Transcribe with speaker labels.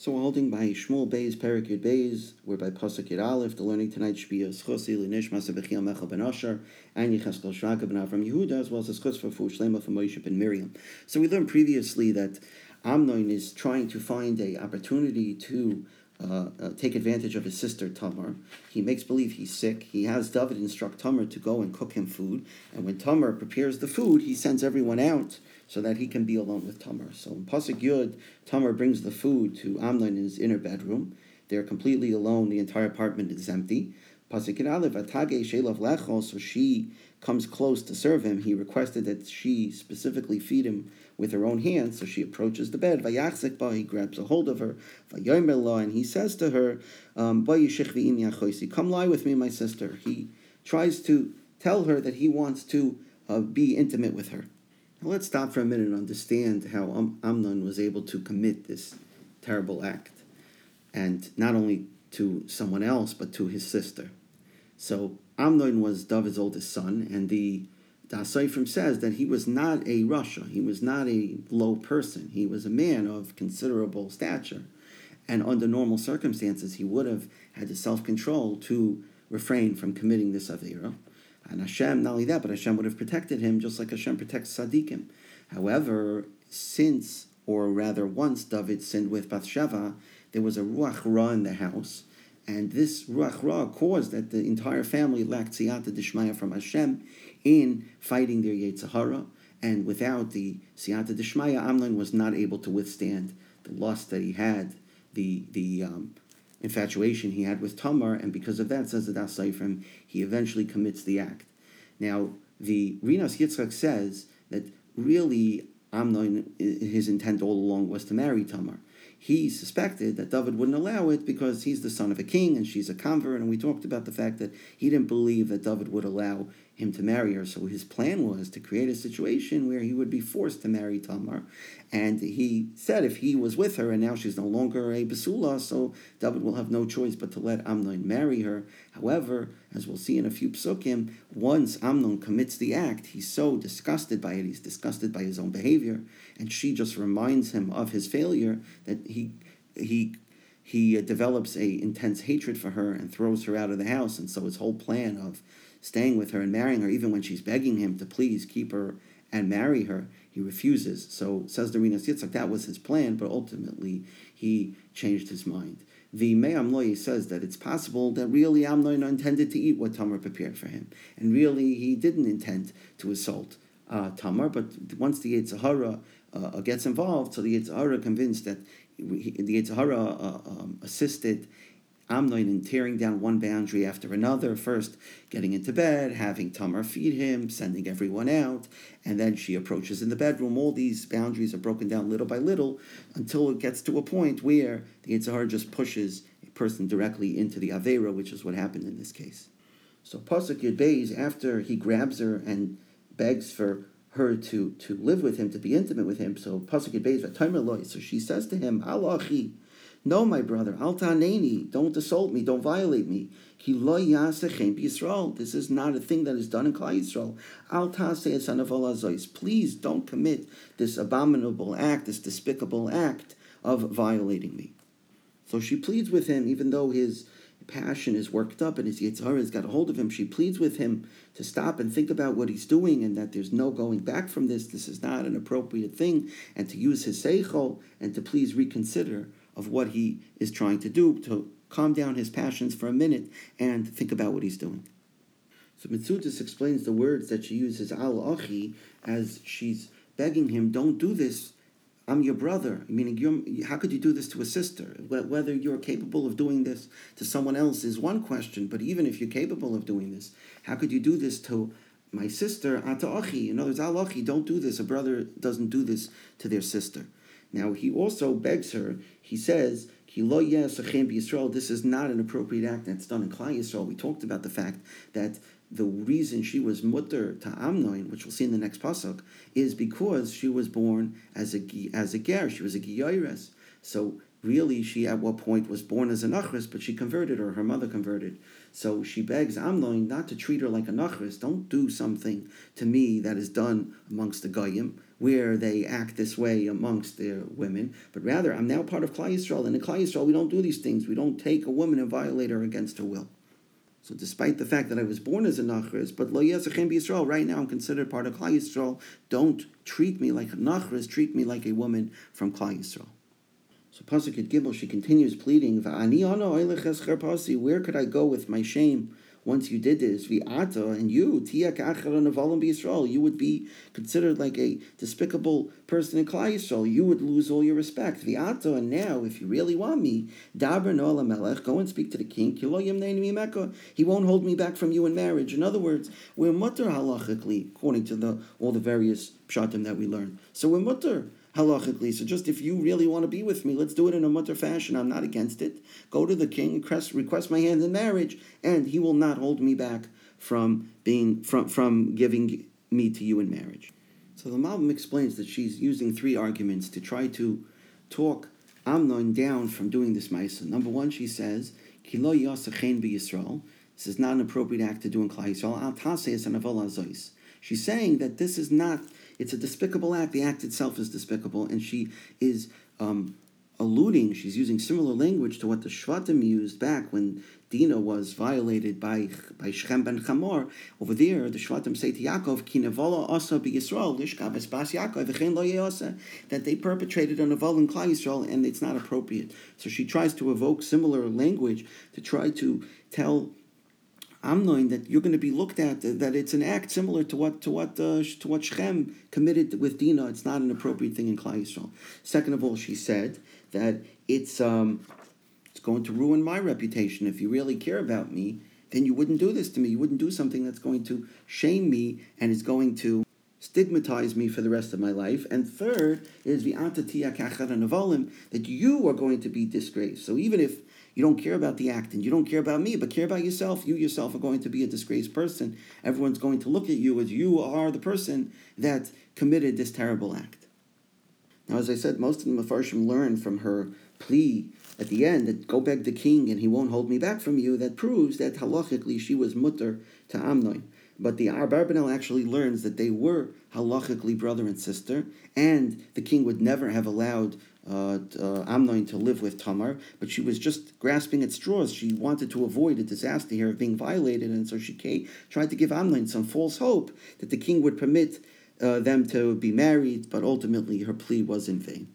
Speaker 1: So we're holding by Shmuel Beis, Perik Yud Beis, we're by Pasuk Yud Aleph. The learning tonight should be a Schosi Linish Masabechiel Mechel Ben Asher and Yecheskel Shraga Ben Avram Yehuda, as well as a Schos for Fu Shlema for Moshe Ben Miriam. So we learned previously that Amnon is trying to find a opportunity to uh, uh, take advantage of his sister Tamar. He makes believe he's sick. He has David instruct Tamar to go and cook him food. And when Tamar prepares the food, he sends everyone out so that he can be alone with Tamar. So in Pasuk Yud, Tamar brings the food to Amnon in his inner bedroom. They're completely alone. The entire apartment is empty. Pasuk Aleph, Atage Shelav Lecho, so she comes close to serve him. He requested that she specifically feed him with her own hands. So she approaches the bed. Vayachzik ba, he grabs a hold of her. And he says to her, um, Come lie with me, my sister. He tries to tell her that he wants to uh, be intimate with her. Now let's stop for a minute and understand how Amnon was able to commit this terrible act, and not only to someone else, but to his sister. So Amnon was David's oldest son, and the Daas Sofrim says that he was not a Rasha, he was not a low person, he was a man of considerable stature. And under normal circumstances, he would have had the self control to refrain from committing this Avera. And Hashem, not only that, but Hashem would have protected him just like Hashem protects Sadiqim. However, since, or rather once, David sinned with Bathsheba, there was a Ruach Ra in the house, and this Ruach Ra caused that the entire family lacked Siyata Dishmaya from Hashem in fighting their Yetzirah, and without the Siyata Dishmaya, Amnon was not able to withstand the lust that he had, the, the um, infatuation he had with Tamar, and because of that, says the Daas Sofrim, he eventually commits the act. Now, the Rinas Yitzchak says that really Amnon, his intent all along was to marry Tamar. He suspected that David wouldn't allow it because he's the son of a king and she's a convert, and we talked about the fact that he didn't believe that David would allow him to marry her. So his plan was to create a situation where he would be forced to marry Tamar. And he said if he was with her and now she's no longer a Basula, so David will have no choice but to let Amnon marry her. However, as we'll see in a few psukim, once Amnon commits the act, he's so disgusted by it, he's disgusted by his own behavior, and she just reminds him of his failure that he he he develops a intense hatred for her and throws her out of the house. And so his whole plan of staying with her and marrying her, even when she's begging him to please keep her and marry her, he refuses. So says the Rinas Yitzchak, that was his plan, but ultimately he changed his mind. The Me'am Lo'ez says that it's possible that really Amnon intended to eat what Tamar prepared for him, and really he didn't intend to assault uh, Tamar, but once the Yetzirah uh, gets involved, so the Yetzirah convinced that he, the Yetzirah uh, um, assisted Amnon in tearing down one boundary after another, first getting into bed, having Tamar feed him, sending everyone out, and then she approaches in the bedroom. All these boundaries are broken down little by little until it gets to a point where the Yitzhar just pushes a person directly into the Avera, which is what happened in this case. So Pasuk Yud Beis, after he grabs her and begs for her to, to live with him, to be intimate with him, so Pasuk Yud Beis, so she says to him, Alachi, no, my brother, al ta'aneni, don't assault me, don't violate me. Ki lo Yisrael. This is not a thing that is done in Klal Yisrael. Al ta'aseh Please don't commit this abominable act, this despicable act of violating me. So she pleads with him, even though his passion is worked up and his Yitzhara has got a hold of him. She pleads with him to stop and think about what he's doing and that there's no going back from this. This is not an appropriate thing, and to use his seichel and to please reconsider of what he is trying to do to calm down his passions for a minute and think about what he's doing. So Metzudas explains the words that she uses al achi as she's begging him, don't do this. I'm your brother. Meaning, how could you do this to a sister? Whether you're capable of doing this to someone else is one question, but even if you're capable of doing this, how could you do this to my sister, ata achi? In other words, al achi, don't do this. A brother doesn't do this to their sister. Now, he also begs her, he says, this is not an appropriate act that's done in Klal Yisrael. We talked about the fact that the reason she was mutter to Amnon, which we'll see in the next pasuk, is because she was born as a as a ger. She was a giyaires. So really, she at what point was born as a nachris, but she converted, or her mother converted. So she begs Amnon not to treat her like a nachris. Don't do something to me that is done amongst the goyim where they act this way amongst their women, but rather I'm now part of Klal Yisrael, and in Klal Yisrael we don't do these things. We don't take a woman and violate her against her will. So despite the fact that I was born as a Nachris, but Lo Yezechem Yisrael, right now I'm considered part of Klal Yisrael, don't treat me like a Nachris, treat me like a woman from Klal Yisrael. So Pasuk at Gimel, she continues pleading, Where could I go with my shame? once you did this, and you, tiyak achar Yisrael, you would be considered like a despicable person in Klal Yisrael. You would lose all your respect. And now, if you really want me, go and speak to the king. He won't hold me back from you in marriage. In other words, we're mutter halachically, according to the all the various pshatim that we learn. So we're mutter halachically. So just if you really want to be with me, let's do it in a mutter fashion. I'm not against it. Go to the king, request, request my hand in marriage, and he will not hold me back from being from from giving me to you in marriage. So the Malbim explains that she's using three arguments to try to talk Amnon down from doing this ma'isa. Number one, she says, "Kilo yasachen Yisrael." This is not an appropriate act to do in Klal Yisrael. She's saying that this is not it's a despicable act. The act itself is despicable, and she is um, alluding, she's using similar language to what the Shvatim used back when Dina was violated by, by Shechem ben Chamor. Over there, the Shvatim say to Yaakov, Ki nevola asa Yisrael, lishka Yaakov, v'chein lo that they perpetrated a nevola in Klal Yisrael, and it's not appropriate. So she tries to evoke similar language to try to tell Amnon that you're going to be looked at that it's an act similar to what to what uh, to what Shechem committed with Dina. It's not an appropriate thing in Klal Yisrael. Second of all, she said that it's um, it's going to ruin my reputation. If you really care about me, then you wouldn't do this to me. You wouldn't do something that's going to shame me and is going to stigmatize me for the rest of my life. And third is that you are going to be disgraced. So even if you don't care about the act and you don't care about me, but care about yourself. You yourself are going to be a disgraced person. Everyone's going to look at you as you are the person that committed this terrible act. Now, as I said, most of the Mefarshim learned from her plea at the end that go beg the king and he won't hold me back from you. That proves that halachically she was mutter to Amnon. But the Abarbanel actually learns that they were halachically brother and sister, and the king would never have allowed uh, uh, Amnon to live with Tamar, but she was just grasping at straws. She wanted to avoid a disaster here of being violated, and so she came, tried to give Amnon some false hope that the king would permit uh, them to be married, but ultimately her plea was in vain.